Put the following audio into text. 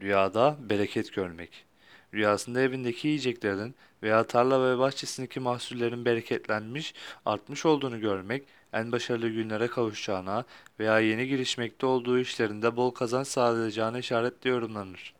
Rüyada bereket görmek. Rüyasında evindeki yiyeceklerin veya tarla ve bahçesindeki mahsullerin bereketlenmiş, artmış olduğunu görmek, en başarılı günlere kavuşacağına veya yeni girişmekte olduğu işlerinde bol kazanç sağlayacağına işaretle yorumlanır.